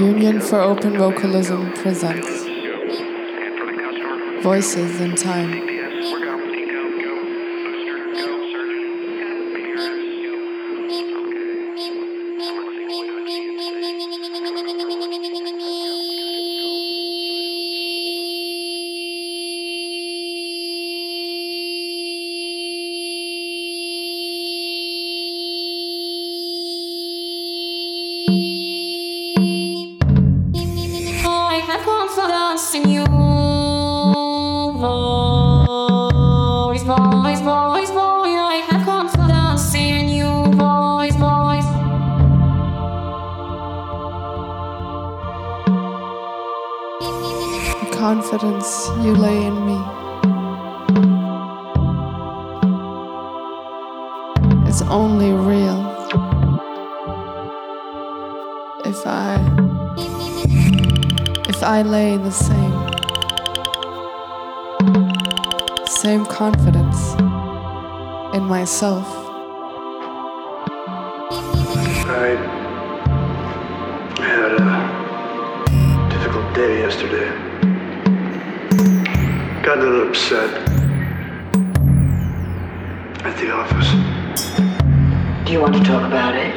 Union for Open Vocalism presents Voices in Time. I confidence you lay in me is only real if I if I lay the same same confidence in myself. I had a difficult day yesterday. Got a little upset at the office. Do you want to talk about it?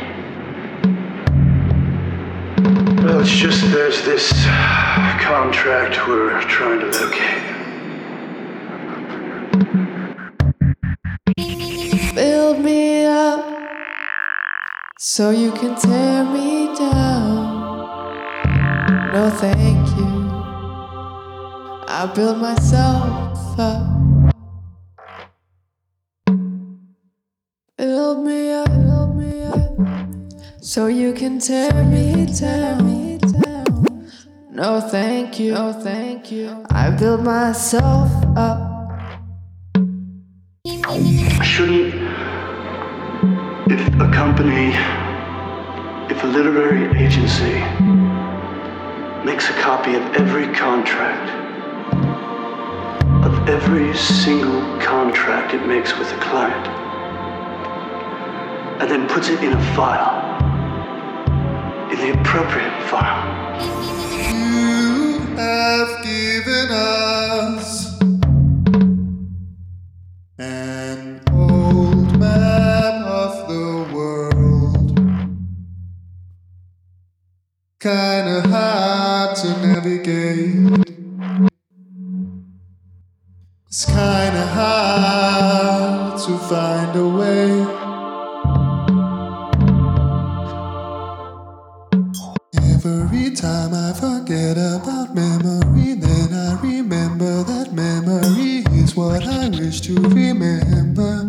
Well, it's just there's this contract we're trying to locate. Build me up so you can tear me down. No, thank you. I build myself up. Build me up, build me up so you can tear me down. No, thank you. No, thank you. I build myself up. I shouldn't, if a company, if a literary agency makes a copy of every contract, every single contract it makes with a client, and then puts it in a file, in the appropriate file, You have given us an old map of the world. Kinda hard to navigate. It's kinda hard to find a way. Every time I forget about memory, then I remember that memory is what I wish to remember.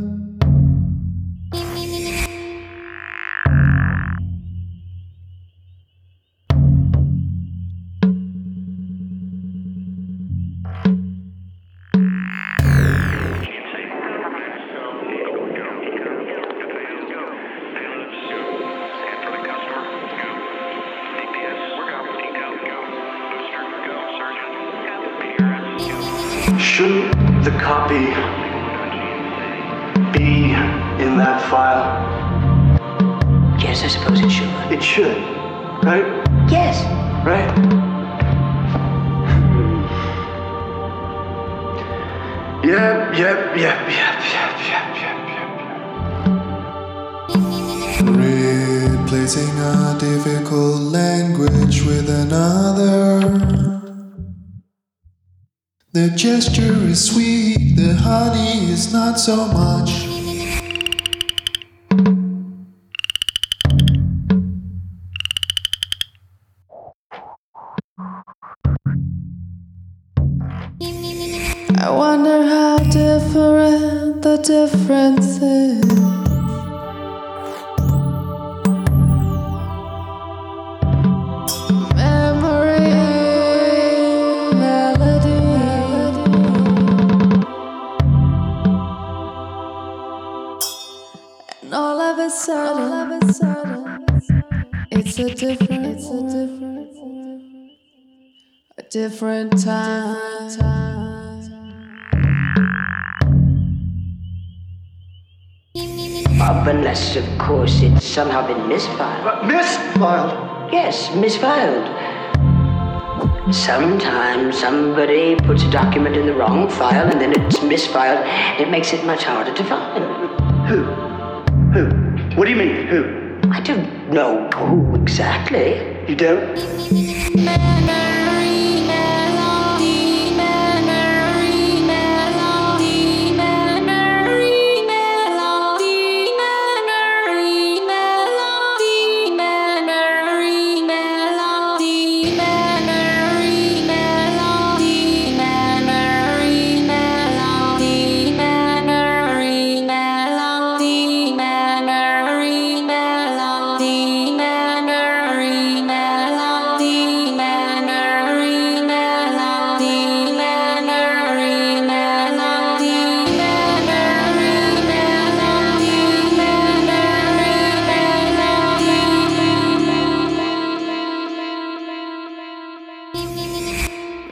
Shouldn't the copy be in that file? Yes, I suppose it should. It should, right? Yes. Right? Yep, yep, yep, yep, yep, yep, yep, yep. Replacing a difficult language with another. The gesture is sweet, the honey is not so much. I wonder how different the difference is. It's a different, it's a different, a different time. Uh, unless, of course, it's somehow been misfiled. But misfiled? Yes, misfiled. Sometimes somebody puts a document in the wrong file and then it's misfiled. It makes it much harder to find. Who? Who? What do you mean, who? I don't know who exactly. You don't?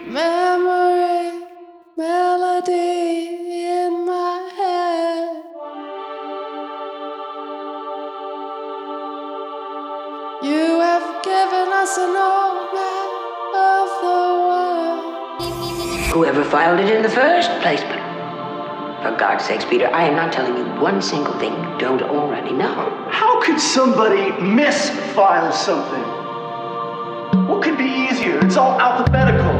Memory, melody in my head. You have given us an old map of the world. Whoever filed it in the first place, but for God's sakes, Peter, I am not telling you one single thing you don't already know. How could somebody misfile something? What could be easier? It's all alphabetical.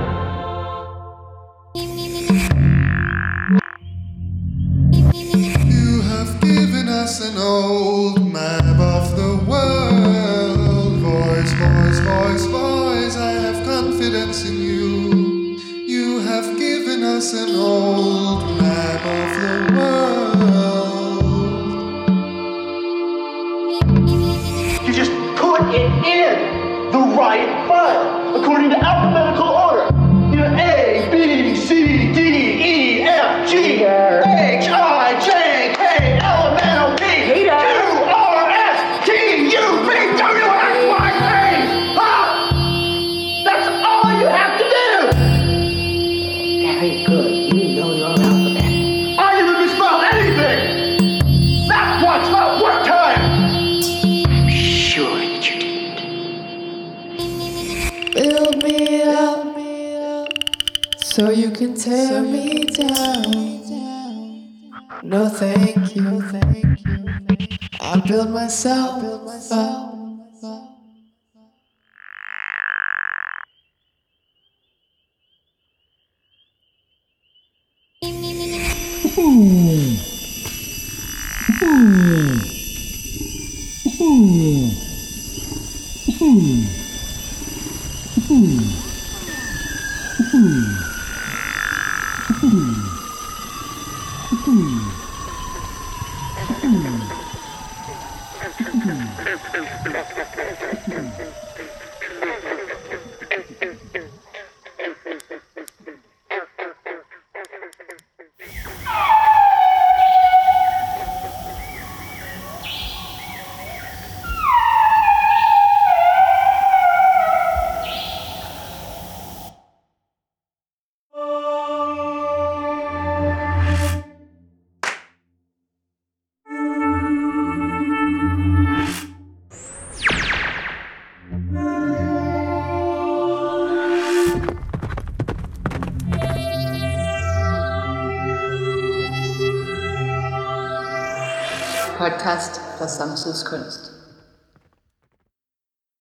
An old map of the world. Voice, voice, voice, voice, I have confidence in you. You have given us an old map of the world. You just put it in the right file according to alphabetical order. Build me up so you can tear me down. No, thank you. Thank you. I build myself up. Mm-hmm. gesagt hast, was Samsus Kunst.